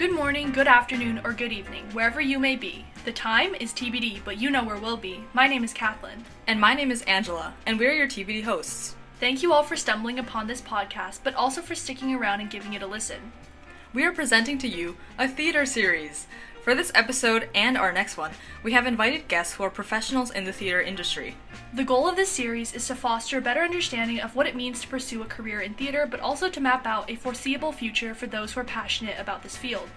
Good morning, good afternoon, or good evening, wherever you may be. The time is TBD, but you know where we'll be. My name is Kathlynn. And my name is Angela, and we're your TBD hosts. Thank you all for stumbling upon this podcast, but also for sticking around and giving it a listen. We are presenting to you a theater series. For this episode and our next one, we have invited guests who are professionals in the theater industry. The goal of this series is to foster a better understanding of what it means to pursue a career in theater, but also to map out a foreseeable future for those who are passionate about this field.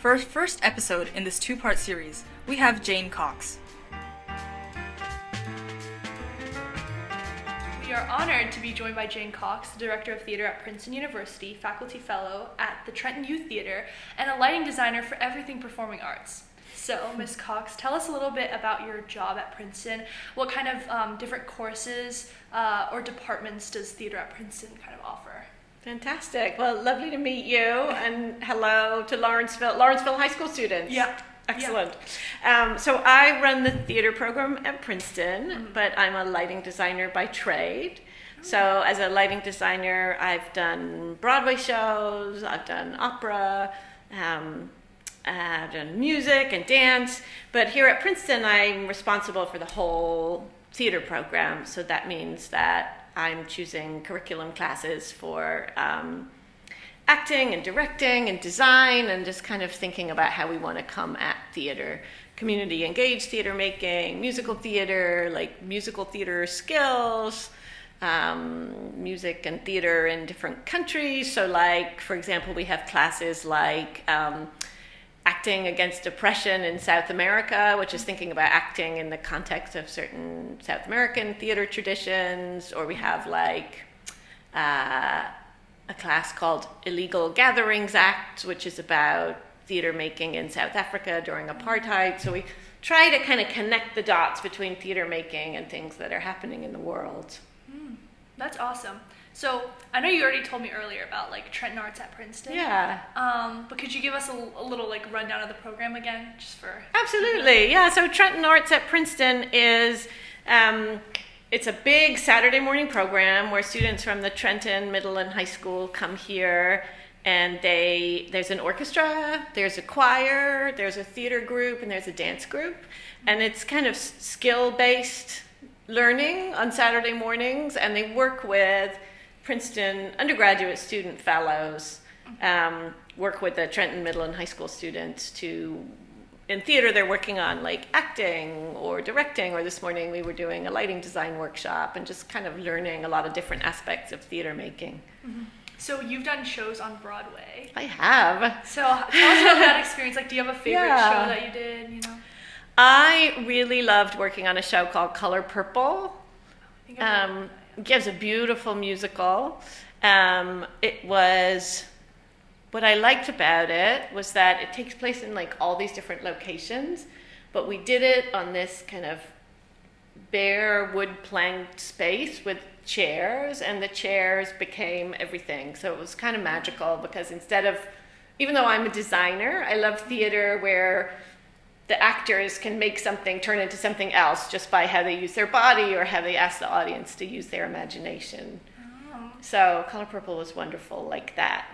For our first episode in this two part series, we have Jane Cox. We are honored to be joined by Jane Cox, the Director of Theater at Princeton University, Faculty Fellow at the Trenton Youth Theater, and a lighting designer for everything performing arts. So, Ms. Cox, tell us a little bit about your job at Princeton. What kind of um, different courses uh, or departments does theater at Princeton kind of offer? Fantastic. Well, lovely to meet you, and hello to Lawrenceville, Lawrenceville High School students. Yeah. Excellent. Um, so I run the theater program at Princeton, Mm-hmm. but I'm a lighting designer by trade. So as a lighting designer, I've done Broadway shows, I've done opera, um, I've done music and dance. But here at Princeton, I'm responsible for the whole theater program. So that means that I'm choosing curriculum classes for. Um, acting and directing and design and just kind of thinking about how we want to come at theater community engaged theater making musical theater like musical theater skills um, music and theater in different countries. So like for example we have classes like um, acting against oppression in south america which is thinking about acting in the context of certain south american theater traditions. Or we have like uh, a class called Illegal Gatherings Act, which is about theater making in South Africa during apartheid. So we try to kind of connect the dots between theater making and things that are happening in the world. That's awesome. So, I know you already told me earlier about like Trenton Arts at Princeton. Yeah. Um, but could you give us a, a little like rundown of the program again, just for Absolutely, yeah. So Trenton Arts at Princeton is um, it's a big Saturday morning program where students from the Trenton Middle and High School come here, and they there's an orchestra, there's a choir, there's a theater group, and there's a dance group, and it's kind of skill based learning on Saturday mornings, and they work with Princeton undergraduate student fellows. Um, work with the Trenton Middle and High School students to in theater they're working on like acting or directing or this morning we were doing a lighting design workshop and just kind of learning a lot of different aspects of theater making So you've done shows on Broadway. i have So tell us about that experience. Like, do you have a favorite Yeah. show that you did? You know, i really loved working on a show called color purple I um, gives a beautiful musical um, it was what i liked about it was that it takes place in like all these different locations but we did it on this kind of bare wood planked space with chairs and the chairs became everything. So it was kind of magical because instead of even though i'm a designer i love theater where the actors can make something turn into something else just by how they use their body or how they ask the audience to use their imagination. Oh, so color purple was wonderful like that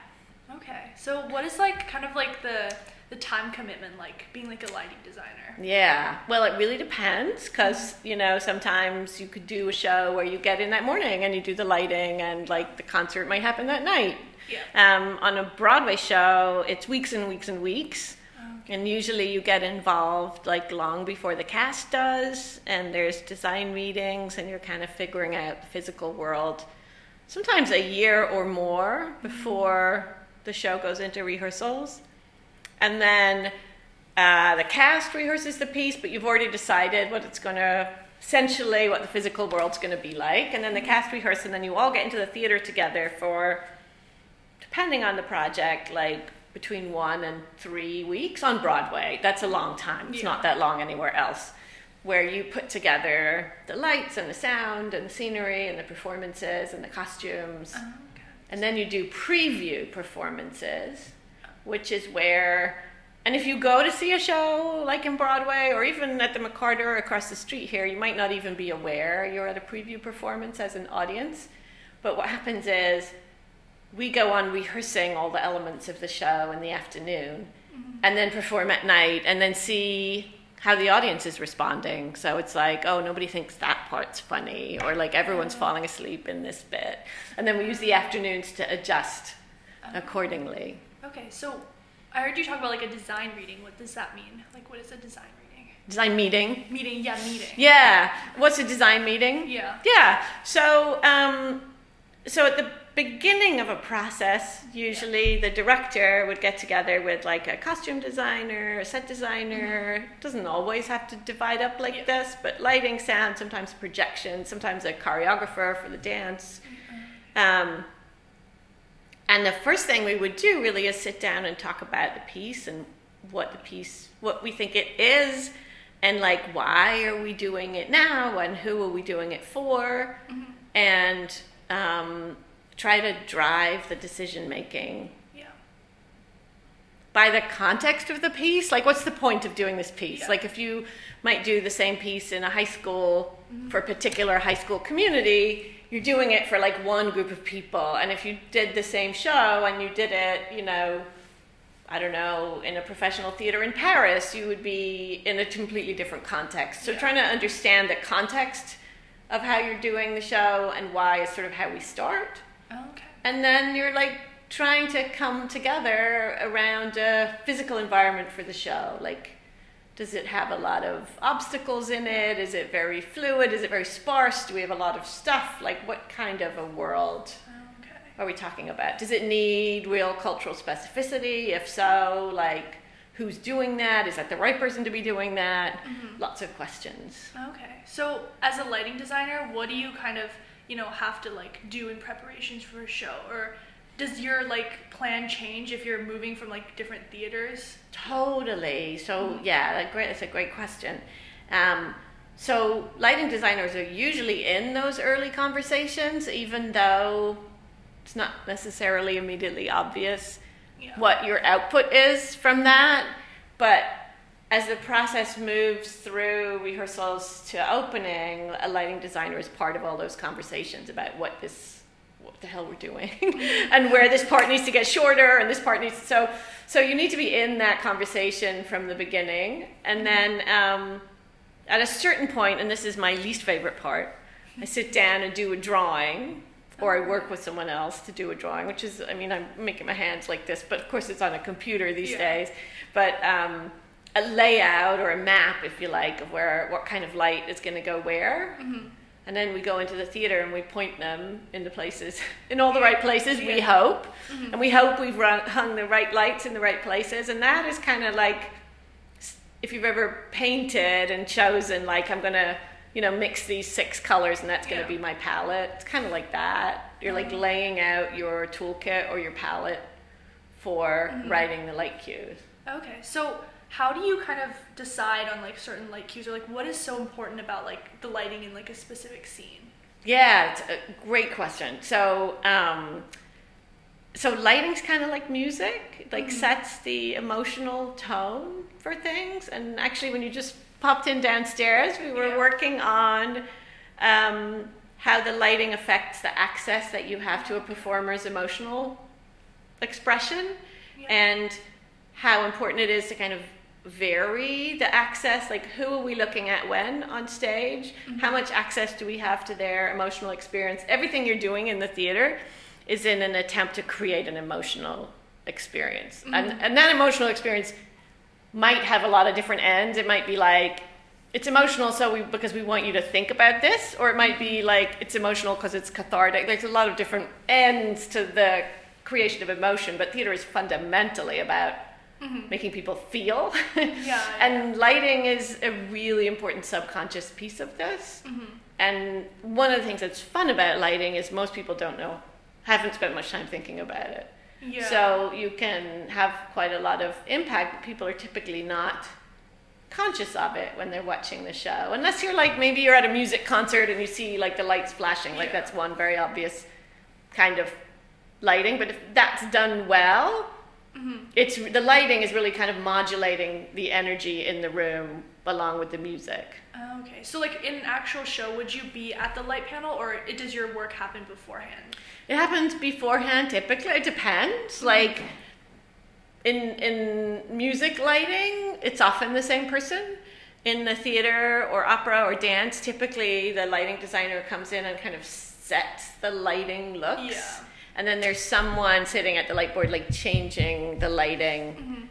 okay. So what is like kind of like the the time commitment like being like a lighting designer? Yeah. Well, it really depends because, you know, sometimes you could do a show where you get in that morning and you do the lighting and like the concert might happen that night. Yeah. Um, on a Broadway show, it's weeks and weeks and weeks. And usually you get involved like long before the cast does, and there's design meetings, and you're kind of figuring out the physical world sometimes a year or more before the show goes into rehearsals. And then uh, the cast rehearses the piece, but you've already decided what it's going to, essentially, what the physical world's going to be like. And then the cast rehearse, and then you all get into the theater together for, depending on the project, like between one and three weeks on Broadway. That's a long time. It's Yeah. not that long anywhere else. Where you put together the lights and the sound and the scenery and the performances and the costumes. Okay. And then you do preview performances, which is where, and if you go to see a show like in Broadway or even at the McCarter across the street here, you might not even be aware you're at a preview performance as an audience. But what happens is we go on rehearsing all the elements of the show in the afternoon. Mm-hmm. and then perform at night and then see how the audience is responding. So it's like, oh, nobody thinks that part's funny, or like everyone's falling asleep in this bit. And then we use the afternoons to adjust accordingly. Okay, so I heard you talk about like a design reading. What does that mean? Like, what is a design reading? Design meeting. Meeting, yeah, meeting. Yeah. What's a design meeting? Yeah. Yeah. So, um, so at the beginning of a process, usually the director would get together with like a costume designer, a set designer. Doesn't always have to divide up like Yeah. this, but lighting, sound, sometimes projection, sometimes a choreographer for the dance. Um, and the first thing we would do really is sit down and talk about the piece and what the piece, what we think it is, and like why are we doing it now, and who are we doing it for, and um, try to drive the decision making Yeah. by the context of the piece. Like, what's the point of doing this piece? Yeah. Like, if you might do the same piece in a high school mm-hmm. for a particular high school community, you're doing it for like one group of people. And if you did the same show and you did it, you know, I don't know, in a professional theater in Paris, you would be in a completely different context. So, Yeah. trying to understand the context of how you're doing the show and why is sort of how we start Oh, okay. and then you're like trying to come together around a physical environment for the show. Like does it have a lot of obstacles in it? Is it very fluid? Is it very sparse? Do we have a lot of stuff? Like what kind of a world Okay. are we talking about? Does it need real cultural specificity? If so like who's doing that? Is that the right person to be doing that? Mm-hmm. Lots of questions. Okay. So, as a lighting designer, what do you kind of, you know, have to like do in preparations for a show, or does your like plan change if you're moving from like different theaters? Totally. So yeah, that great. That's a great question. Um, so lighting designers are usually in those early conversations, even though it's not necessarily immediately obvious Yeah. what your output is from that. But as the process moves through rehearsals to opening, a lighting designer is part of all those conversations about what this, what the hell we're doing, and where this part needs to get shorter, and this part needs so. So you need to be in that conversation from the beginning, and then um, at a certain point, and this is my least favorite part, I sit down and do a drawing, or I work with someone else to do a drawing, which is, I mean, I'm making my hands like this, but of course it's on a computer these Yeah. days. But um, a layout or a map, if you like, of where what kind of light is going to go where. Mm-hmm. And then we go into the theater and we point them in the places, in all the right places, we Yeah. hope. Mm-hmm. And we hope we've run, hung the right lights in the right places. And that is kind of like if you've ever painted and chosen, like, I'm going to, you know, mix these six colors and that's going Yeah. to be my palette. It's kind of like that. You're like mm-hmm. laying out your toolkit or your palette for writing the light cues. Okay. So, how do you kind of decide on like certain light cues, or like what is so important about like the lighting in like a specific scene? Yeah, it's a great question. So, um, so lighting's kind of like music, It, like sets the emotional tone for things. And actually, when you just popped in downstairs, we were Yeah. working on um, how the lighting affects the access that you have to a performer's emotional expression, Yeah. and how important it is to kind of vary the access like who are we looking at when on stage? Mm-hmm. How much access do we have to their emotional experience? Everything you're doing in the theater is in an attempt to create an emotional experience. And, mm-hmm. and that emotional experience might have a lot of different ends. It might be like it's emotional so we because we want you to think about this or it might be like it's emotional because it's cathartic. There's a lot of different ends to the creation of emotion but theater is fundamentally about Mm-hmm. making people feel Yeah, and lighting is a really important subconscious piece of this mm-hmm. and one of the things that's fun about lighting is most people don't know haven't spent much time thinking about it Yeah. so you can have quite a lot of impact, but people are typically not conscious of it when they're watching the show. Unless you're like maybe you're at a music concert and you see like the lights flashing, like Yeah. that's one very obvious kind of lighting. But if that's done well, Mm-hmm. it's the lighting is really kind of modulating the energy in the room along with the music. Oh, okay. So, like in an actual show, would you be at the light panel, or it, does your work happen beforehand? It happens beforehand typically. It depends. Mm-hmm. Like in in music lighting, it's often the same person. In the theater or opera or dance, typically the lighting designer comes in and kind of sets the lighting looks. Yeah. And then there's someone sitting at the light board, like changing the lighting Mm-hmm.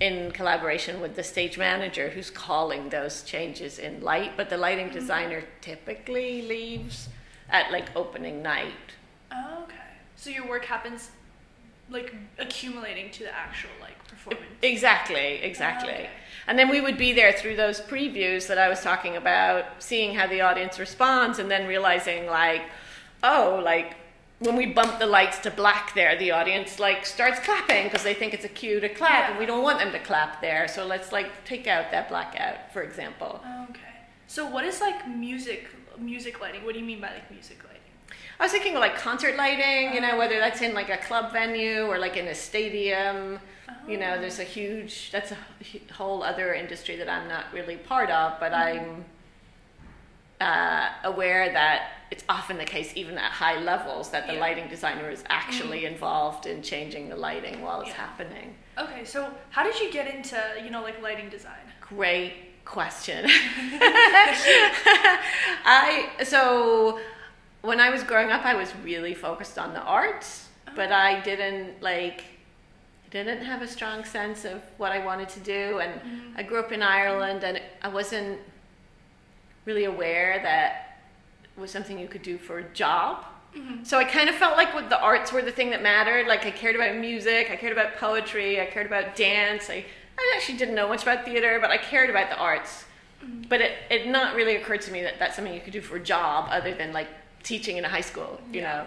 in collaboration with the stage manager who's calling those changes in light. But the lighting Mm-hmm. designer typically leaves at like opening night. Oh, okay. So your work happens like accumulating to the actual like performance. Exactly, exactly. okay. And then we would be there through those previews that I was talking about, seeing how the audience responds, and then realizing, like, oh, like when we bump the lights to black there, the audience like starts clapping because they think it's a cue to clap, and we don't want them to clap there. So let's like take out that blackout, for example. Okay. So what is like music music lighting? What do you mean by like music lighting? I was thinking like concert lighting, you know, whether that's in like a club venue or like in a stadium. You know, there's a huge, that's a whole other industry that I'm not really part of, but I'm uh, aware that it's often the case, even at high levels, that the Yeah. lighting designer is actually mm. involved in changing the lighting while it's Yeah. happening. Okay, so how did you get into, you know, like lighting design? Great question. I so when I was growing up, I was really focused on the arts, uh-huh. but I didn't like didn't have a strong sense of what I wanted to do, and mm. I grew up in Ireland, and I wasn't really aware that was something you could do for a job. So I kind of felt like with the arts were the thing that mattered. Like I cared about music, I cared about poetry, I cared about dance. I, I actually didn't know much about theater, but I cared about the arts. But it, it not really occurred to me that that's something you could do for a job other than like teaching in a high school, you know.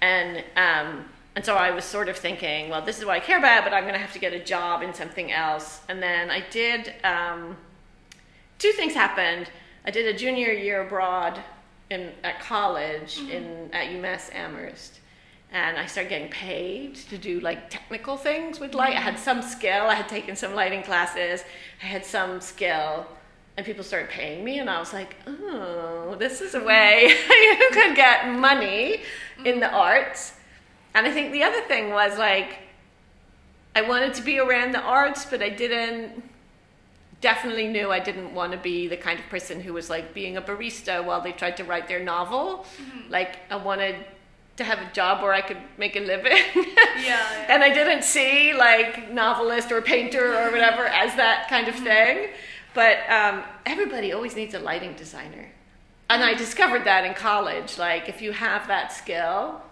And um, and so I was sort of thinking, well, this is what I care about, but I'm going to have to get a job in something else. And then I did. Um, two things happened. I did a junior year abroad in at college mm-hmm. in at UMass Amherst, and I started getting paid to do like technical things with light. I had mm-hmm. some skill. I had taken some lighting classes. I had some skill, and people started paying me, and I was like, oh, this is a mm-hmm. way you could get money in the arts. And I think the other thing was like, I wanted to be around the arts, but I didn't definitely knew I didn't want to be the kind of person who was like being a barista while they tried to write their novel. Mm-hmm. Like I wanted to have a job where I could make a living. yeah. and I didn't see like novelist or painter or whatever as that kind of mm-hmm. thing. But um, everybody always needs a lighting designer. And I mm-hmm. discovered that in college. Like if you have that skill,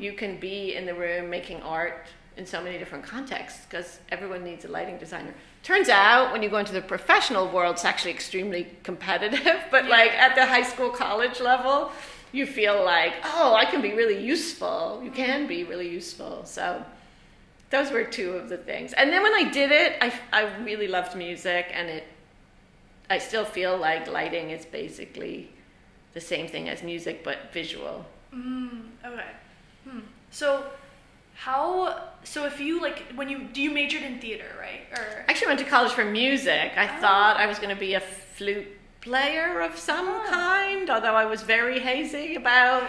you can be in the room making art in so many different contexts because everyone needs a lighting designer. Turns out when you go into the professional world, it's actually extremely competitive. But like at the high school, college level, you feel like, oh, I can be really useful. You can be really useful. So those were two of the things. And then when I did it, I, I really loved music, and it. I still feel like lighting is basically the same thing as music, but visual. Mm, okay. Hmm. So how so if you like when you do you majored in theater, right? Or I actually went to college for music. I Oh. thought I was going to be a flute player of some Oh. kind, although I was very hazy about.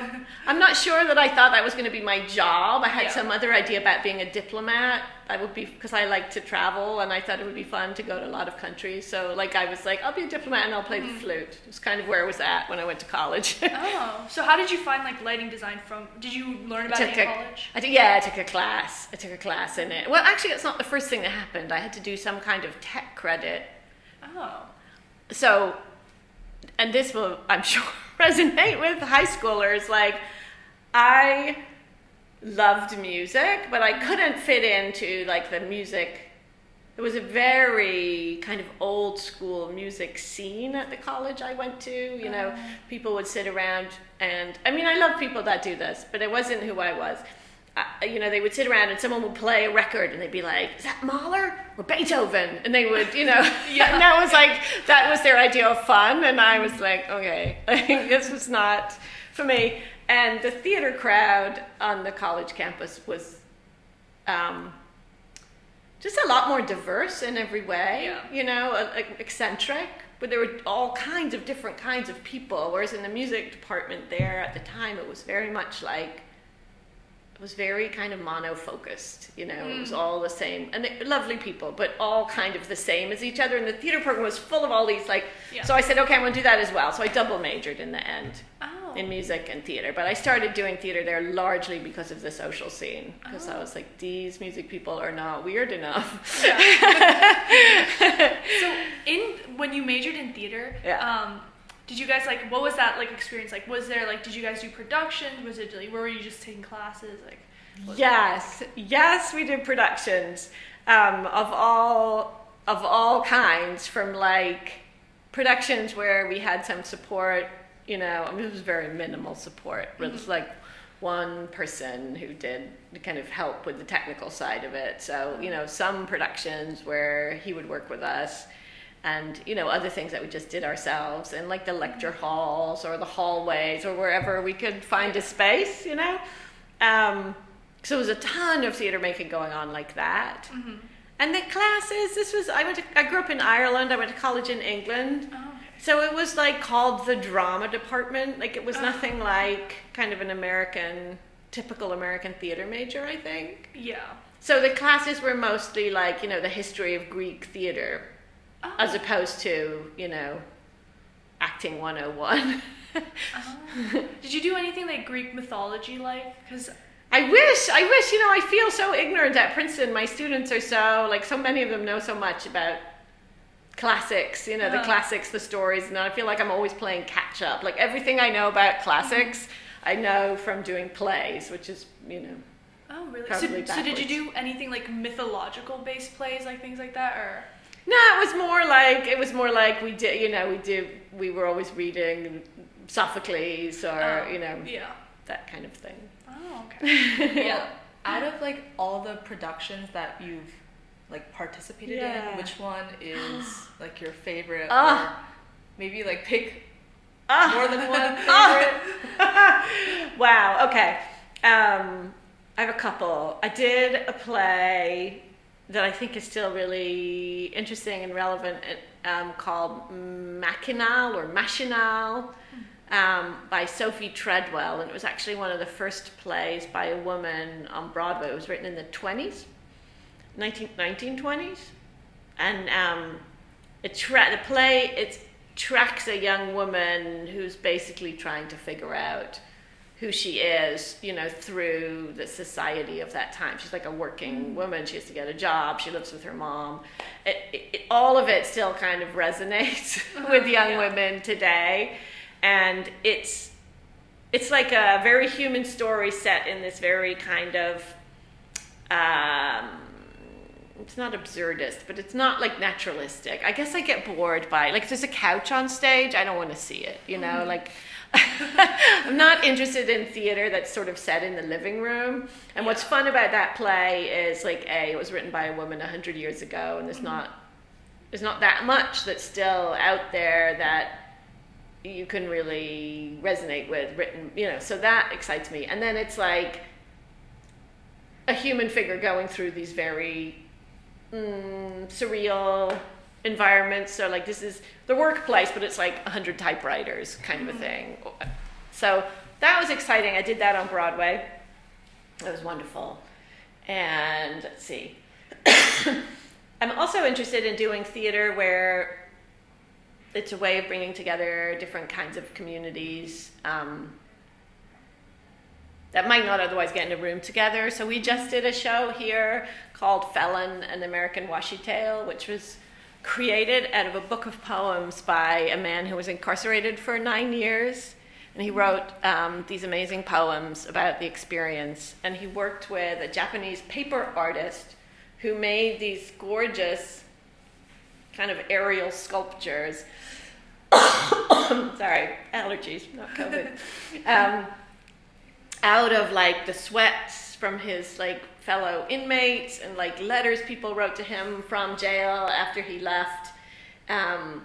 I'm not sure that I thought that was going to be my job. I had Yeah. some other idea about being a diplomat. I would be because I like to travel, and I thought it would be fun to go to a lot of countries. So, like, I was like, I'll be a diplomat and I'll play the mm-hmm. flute. It's kind of where I was at when I went to college. Oh, so how did you find like lighting design from? Did you learn about it in a- college? I did, yeah, I took a class. I took a class in it. Well, actually, it's not the first thing that happened. I had to do some kind of tech credit Oh, so and this will i'm sure resonate with high schoolers. Like i loved music but i couldn't fit into like the music. It was a very kind of old school music scene at the college i went to you know. Oh. People would sit around and i mean i love people that do this but it wasn't who i was I, you know, they would sit around and someone would play a record and they'd be like, "Is that Mahler or Beethoven?" And they would, you know, Yeah. and that was like that was their idea of fun, and I was like, okay, this was not for me. And the theater crowd on the college campus was um, just a lot more diverse in every way, Yeah. you know, eccentric. But there were all kinds of different kinds of people. Whereas in the music department there at the time, it was very much like was very kind of mono focused. You know, it was all the same and it, lovely people, but all kind of the same as each other. And the theater program was full of all these like. Yeah. So I said, okay, I'm going to do that as well. So I double majored in the end Oh. in music and theater. But I started doing theater there largely because of the social scene. Because I Oh. was like, these music people are not weird enough. So in when you majored in theater, Yeah. um, did you guys like what was that like experience like? Was there like did you guys do productions? Was it like were you just taking classes like? Yes, yes, we did productions um, of all of all kinds, from like productions where we had some support. You know, I mean, it was very minimal support. It was like one person who did kind of help with the technical side of it. So you know, some productions where he would work with us. And you know other things that we just did ourselves, in like the lecture halls or the hallways or wherever we could find a space, you know. Um, so there was a ton of theater making going on like that. Mhm. And the classes, this was I went to, I grew up in Ireland. I went to college in England. Oh. So it was like called the drama department. Like it was Oh. nothing like kind of an American typical American theater major, I think. Yeah. So the classes were mostly like, you know, the history of Greek theater Oh. as opposed to, you know, acting 101. Oh. Did you do anything like Greek mythology like? Because I wish, I wish, you know, I feel so ignorant at Princeton. My students are so, like, so many of them know so much about classics, you know, the Uh-huh. classics, the stories, and I feel like I'm always playing catch up. Like, everything I know about classics, I know from doing plays, which is, you know, oh really? So, so did you do anything like mythological based plays like things like that or? No, it was more like, it was more like we did, you know, we did, we were always reading Sophocles or, Oh, you know, Yeah. that kind of thing. Oh okay. Yeah. Out of like all the productions that you've like participated Yeah. in, which one is like your favorite? Ah. Or maybe like pick Ah. more than one Ah. favorite. wow. Okay. Um, I have a couple. I did a play that I think is still really interesting and relevant um, called Machinal or Machinal um, by Sophie Treadwell. And it was actually one of the first plays by a woman on Broadway. It was written in the 20s, 19, 1920s. And um, it tra- the play it tracks a young woman who's basically trying to figure out who she is, you know, through the society of that time. She's like a working mm. woman. She has to get a job. She lives with her mom. It, it, it- all of it still kind of resonates uh-huh. with young yeah. women today, and it's it's like a very human story set in this very kind of um, it's not absurdist, but it's not like naturalistic. I guess I get bored by like if there's a couch on stage, I don't want to see it. You know, mm-hmm. like I'm not interested in theater that's sort of set in the living room. And what's fun about that play is like a it was written by a woman hundred years ago, and there's not there's not that much that's still out there that you can really resonate with written you know so that excites me. And then it's like a human figure going through these very mm, surreal environments. So like this is the workplace but it's like 100 typewriters kind of a thing. So that was exciting. I did that on broadway. It was wonderful. And let's see. I'm also interested in doing theater where it's a way of bringing together different kinds of communities um, that might not otherwise get in a room together. So we just did a show here called Felon, an American Washi Tale, which was created out of a book of poems by a man who was incarcerated for nine years. And he wrote um, these amazing poems about the experience. And he worked with a Japanese paper artist who made these gorgeous kind of aerial sculptures. Sorry, allergies, not COVID. Um, out of like the sweats from his like fellow inmates and like letters people wrote to him from jail after he left. Um,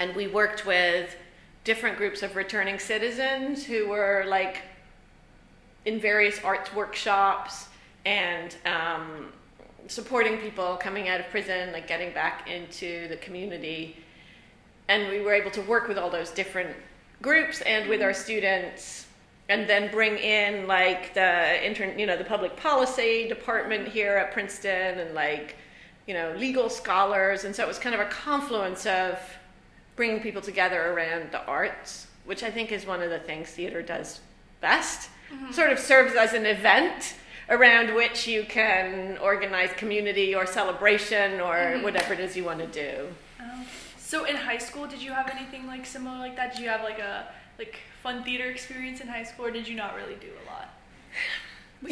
and we worked with different groups of returning citizens who were like in various arts workshops and um, supporting people coming out of prison, like getting back into the community. And we were able to work with all those different groups and with our students and then bring in like the intern, you know, the public policy department here at Princeton, and like, you know, legal scholars, and so it was kind of a confluence of bringing people together around the arts, which I think is one of the things theater does best. Sort of serves as an event around which you can organize community or celebration or whatever it is you want to do. Um, so in high school, did you have anything like similar like that? Did you have like a like fun theater experience in high school, or did you not really do a lot?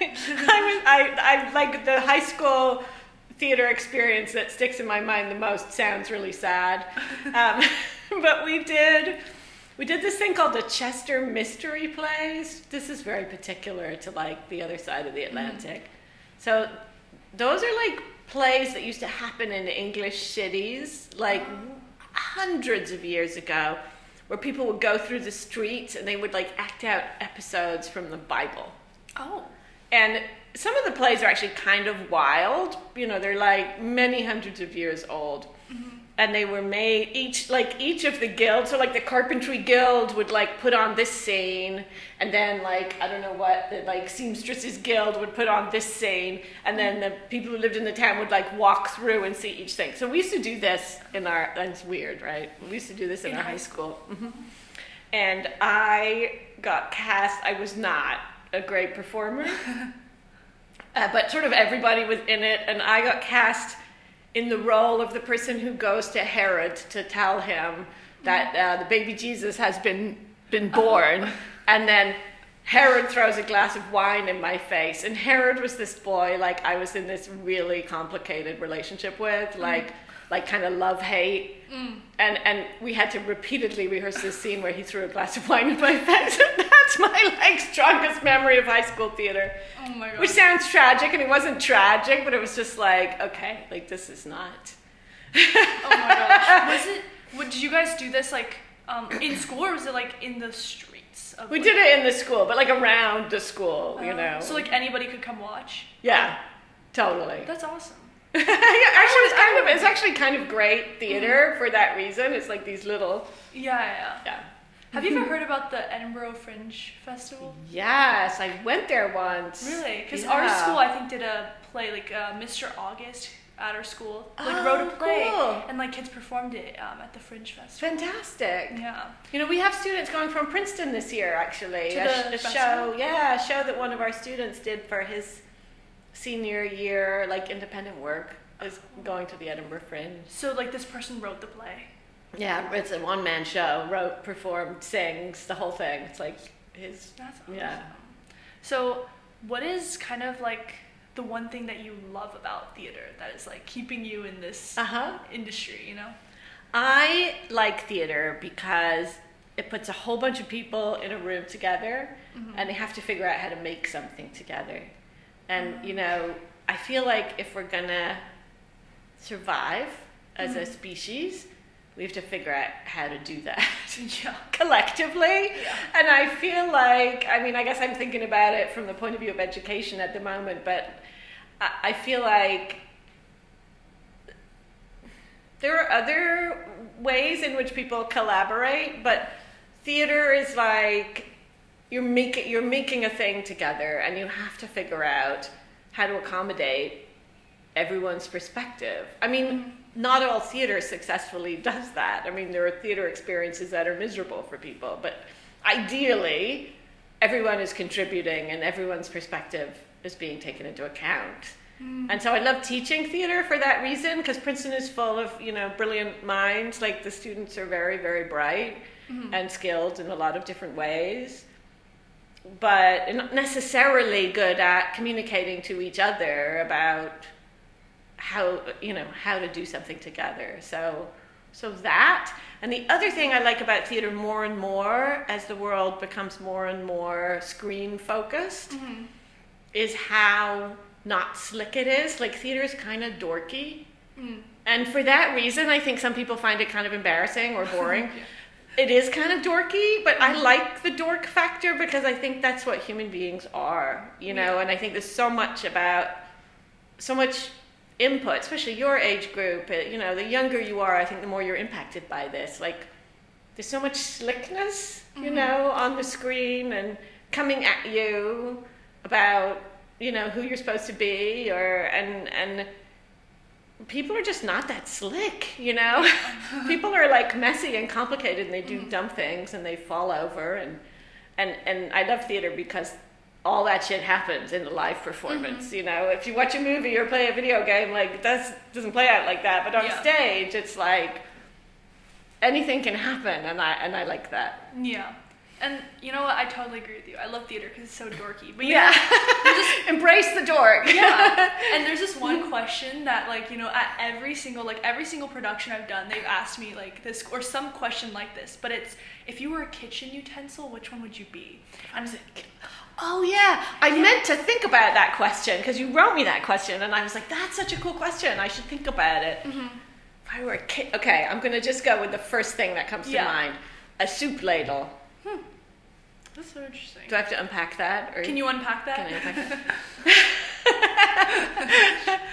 I was I, I like the high school theater experience that sticks in my mind the most sounds really sad. Um, but we did we did this thing called the chester mystery plays this is very particular to like the other side of the atlantic. So those are like plays that used to happen in english cities like hundreds of years ago where people would go through the streets and they would like act out episodes from the bible Oh. and some of the plays are actually kind of wild. You know, they're like many hundreds of years old. And they were made each like each of the guilds, so like the carpentry guild would like put on this scene, and then like I don't know what the like seamstresses guild would put on this scene, and then the people who lived in the town would like walk through and see each thing. So we used to do this in our. That's weird, right? We used to do this in, In our high high school. hmm And I got cast. I was not a great performer. Uh, but sort of everybody was in it, and I got cast in the role of the person who goes to Herod to tell him that uh, the baby Jesus has been been born, and then Herod throws a glass of wine in my face, and Herod was this boy like I was in this really complicated relationship with, like like kind of love hate, and and we had to repeatedly rehearse this scene where he threw a glass of wine in my face. That's my like strongest memory of high school theater. Oh my god. Which sounds tragic, and it wasn't tragic, but it was just like, okay, like this is not. oh my god. Was it? What, did you guys do this like um, in school, or was it like in the streets? Of, We like- did it in the school, but like around the school, you uh, know. So like anybody could come watch. yeah, totally. That's awesome. yeah, kind of it's actually kind of great theater for that reason. It's like these little, Yeah, yeah. yeah. Have you ever heard about the Edinburgh Fringe Festival? Yes, I went there once. Really? Because Yeah. our school, I think, did a play like uh, Mr. August at our school. Like Oh, wrote a play, cool. and like kids performed it um, at the Fringe Festival. Fantastic. Yeah. You know, we have students going from Princeton this year, actually. To a, the sh- a show, yeah, a show that one of our students did for his senior year, like independent work, is going to the Edinburgh Fringe. So like this person wrote the play. Yeah, it's a one man show. Wrote, performed, sings, the whole thing. It's like his. That's awesome. Yeah. So, what is kind of like the one thing that you love about theater that is like keeping you in this Uh huh. industry? You know. I like theater because it puts a whole bunch of people in a room together and they have to figure out how to make something together. And, you know, I feel like if we're gonna survive as a mm-hmm. species, we have to figure out how to do that Yeah. collectively. Yeah. And I feel like, I mean, I guess I'm thinking about it from the point of view of education at the moment, but I, I feel like there are other ways in which people collaborate, but theater is like you're making you're making a thing together, and you have to figure out how to accommodate everyone's perspective. I mean, mm-hmm. not all theater successfully does that. I mean, there are theater experiences that are miserable for people, but ideally, everyone is contributing and everyone's perspective is being taken into account. Mm-hmm. And so I love teaching theater for that reason because Princeton is full of, you know, brilliant minds. Like the students are very, very bright mm-hmm. and skilled in a lot of different ways but not necessarily good at communicating to each other about how you know how to do something together. So so that. And the other thing i like about theater more and more as the world becomes more and more screen focused mm-hmm. is how not slick it is. Like theater is kind of dorky. Mm. And for that reason i think some people find it kind of embarrassing or boring. It is kind of dorky, but I mm-hmm. like the dork factor because I think that's what human beings are, you know, Yeah. and I think there's so much about so much input, especially your age group, uh, you know, the younger you are, I think the more you're impacted by this. Like there's so much slickness, you mm-hmm. know, on the screen and coming at you about you know who you're supposed to be or and and people are just not that slick you know? Mm-hmm. People are like messy and complicated and they do mm-hmm. dumb things and they fall over and and and i love theater because all that shit happens in the live performance mm-hmm. you know if you watch a movie or play a video game like that does doesn't play out like that but on Yeah. stage it's like anything can happen and i and i like that Yeah. And you know what? I totally agree with you. I love theater because it's so dorky. But you yeah know, embrace the dork yeah. And there's this one question that, like, you know, at every single, like, every single production I've done, they've asked me, like, this, or some question like this. But it's, if you were a kitchen utensil, which one would you be? I was like, oh yeah, I meant to think about that question because you wrote me that question, and I was like, that's such a cool question. I should think about it. Mm-hmm. If I were a kid, okay, I'm gonna just go with the first thing that comes Yeah. to mind: a soup ladle. Hmm. That's so interesting. Do I have to unpack that, or Can you unpack that? Can I unpack that?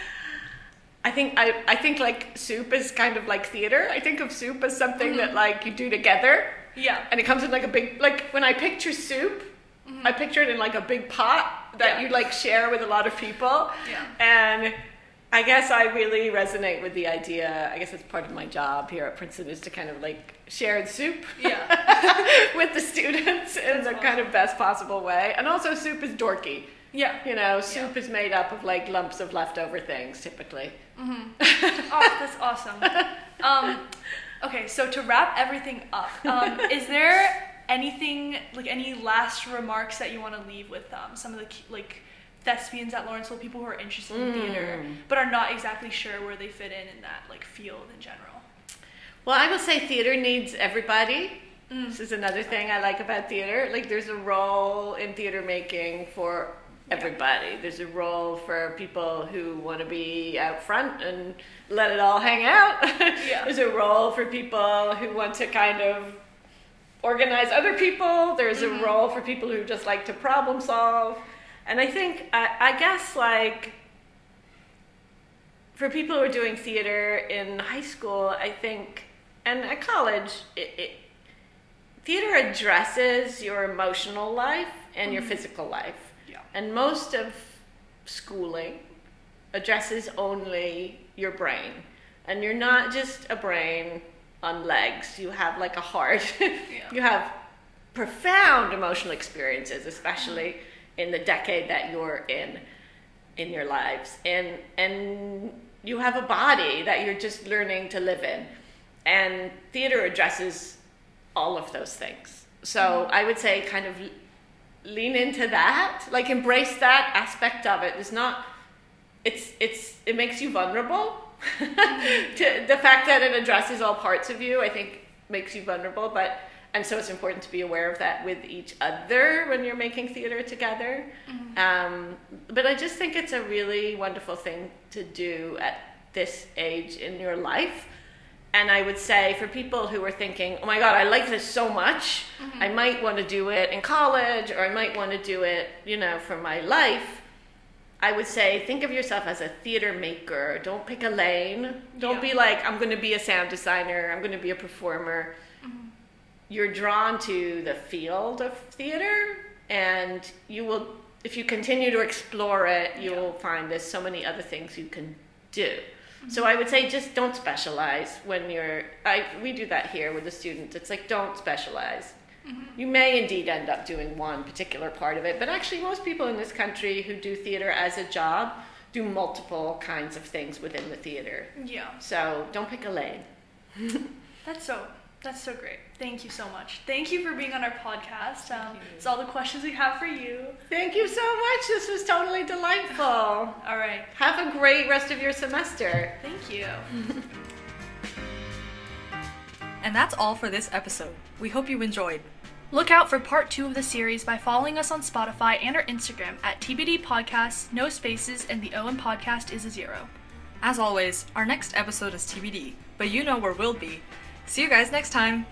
I think I, I think like soup is kind of like theater. I think of soup as something that mm-hmm. like you do together. yeah. and it comes in like a big like when I picture soup, I picture it in like a big pot that Yeah. you like share with a lot of people. Yeah. And I guess I really resonate with the idea. I guess it's part of my job here at Princeton is to kind of like share the soup Yeah. with the students in the kind of best possible way. And also soup is dorky. Yeah. You know, soup is made up of like lumps of leftover things typically. Oh, that's awesome. Um, okay, so to wrap everything up, um, is there anything like any last remarks that you want to leave with um, some of the like thespians at Lawrenceville, people who are interested in theater but are not exactly sure where they fit in in that like field in general? Well, I will say theater needs everybody. This is another thing I like about theater. Like, there's a role in theater making for everybody. There's a role for people who want to be out front and let it all hang out. Yeah. there's a role for people who want to kind of organize other people. There's a mm-hmm. role for people who just like to problem solve. And I think, I, I guess, like, for people who are doing theater in high school, I think, and at college, it, it, theater addresses your emotional life and your mm-hmm. physical life. Yeah. And most of schooling addresses only your brain. And you're not just a brain on legs, you have like a heart. you have profound emotional experiences, especially in the decade that you're in in your lives. And and you have a body that you're just learning to live in. And theater addresses all of those things. So i would say kind of lean into that like embrace that aspect of it. It's not it's it's it makes you vulnerable to the fact that it addresses all parts of you i think makes you vulnerable but and so it's important to be aware of that with each other when you're making theater together. Um, but i just think it's a really wonderful thing to do at this age in your life. And I would say for people who are thinking, oh my God, I like this so much, I might want to do it in college or I might want to do it, you know, for my life. I would say think of yourself as a theater maker. Don't pick a lane. Don't Yeah. be like, I'm going to be a sound designer, I'm going to be a performer. Mm-hmm. You're drawn to the field of theater, and you will, if you continue to explore it, you Yeah. will find there's so many other things you can do. Mm-hmm. So I would say just don't specialize when you're. I we do that here with the students. It's like don't specialize. You may indeed end up doing one particular part of it, but actually most people in this country who do theater as a job do multiple kinds of things within the theater. Yeah. So don't pick a lane. That's so that's so great. Thank you so much. Thank you for being on our podcast. Um, it's all the questions we have for you. Thank you so much. This was totally delightful. All right. Have a great rest of your semester. Thank you. And that's all for this episode. We hope you enjoyed. Look out for part two of the series by following us on Spotify and our Instagram at TBD Podcasts, no spaces, and the OM podcast is a zero. As always, our next episode is TBD, but you know where we'll be. See you guys next time!